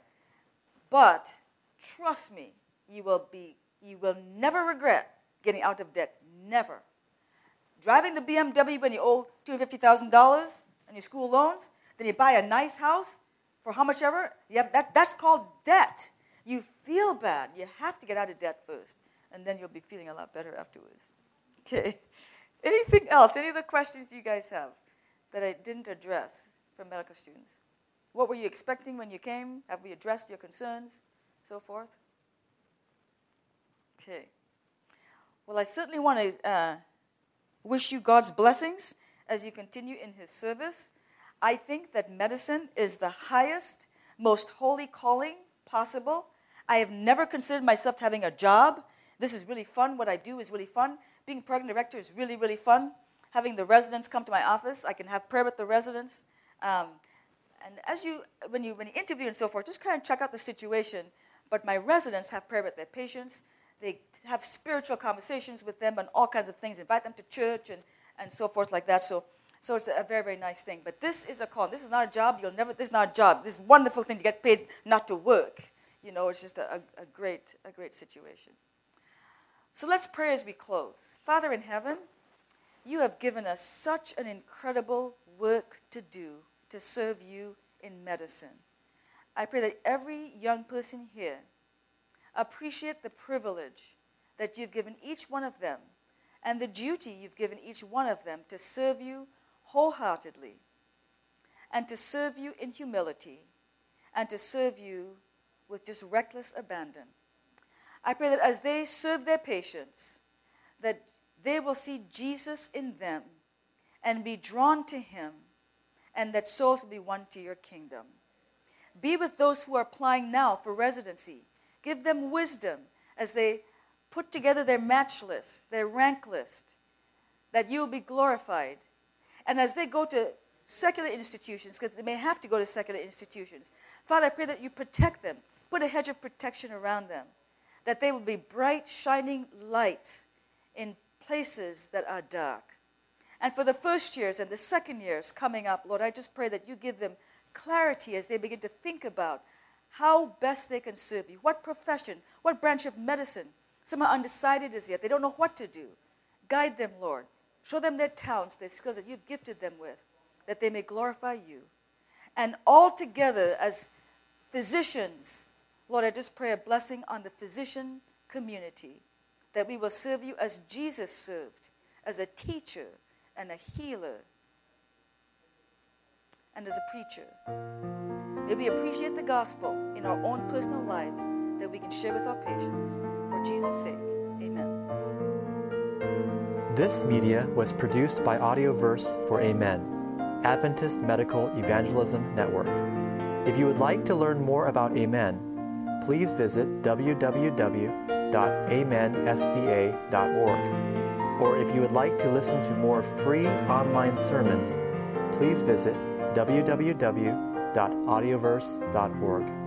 but trust me, you will be you will never regret getting out of debt. Never. Driving the BMW when you owe $250,000 on your school loans, then you buy a nice house for how much ever, you have that, that's called debt. You feel bad. You have to get out of debt first, and then you'll be feeling a lot better afterwards. Okay. Anything else? Any other questions you guys have that I didn't address for medical students? What were you expecting when you came? Have we addressed your concerns? So forth? Okay. Well, I certainly want to uh, wish you God's blessings as you continue in His service. I think that medicine is the highest, most holy calling possible. I have never considered myself having a job. This is really fun. What I do is really fun. Being program director is really, really fun. Having the residents come to my office, I can have prayer with the residents. Um, and as you, when you, when you interview and so forth, just kind of check out the situation. But my residents have prayer with their patients. They have spiritual conversations with them and all kinds of things, invite them to church and, and so forth like that. So, so it's a very, very nice thing. But this is a call. This is not a job. You'll never, this is not a job. This is a wonderful thing to get paid not to work. You know, it's just a, a, great, a great situation. So let's pray as we close. Father in heaven, you have given us such an incredible work to do to serve you in medicine. I pray that every young person here appreciate the privilege that you've given each one of them and the duty you've given each one of them to serve you wholeheartedly and to serve you in humility and to serve you with just reckless abandon. I pray that as they serve their patients, that they will see Jesus in them and be drawn to him, and that souls will be won to your kingdom. Be with those who are applying now for residency. Give them wisdom as they put together their match list, their rank list, that you will be glorified. And as they go to secular institutions, because they may have to go to secular institutions, Father, I pray that you protect them, put a hedge of protection around them, that they will be bright, shining lights in places that are dark. And for the first years and the second years coming up, Lord, I just pray that you give them clarity as they begin to think about how best they can serve you, what profession, what branch of medicine. Some are undecided as yet, they don't know what to do. Guide them, Lord. Show them their talents, their skills that you've gifted them with, that they may glorify you. And all together, as physicians, Lord, I just pray a blessing on the physician community, that we will serve you as Jesus served, as a teacher and a healer and as a preacher. May we appreciate the gospel in our own personal lives that we can share with our patients. For Jesus' sake, amen. This media was produced by Audioverse for Amen, Adventist Medical Evangelism Network. If you would like to learn more about Amen, please visit www.amensda.org. Or if you would like to listen to more free online sermons, please visit www.audioverse.org.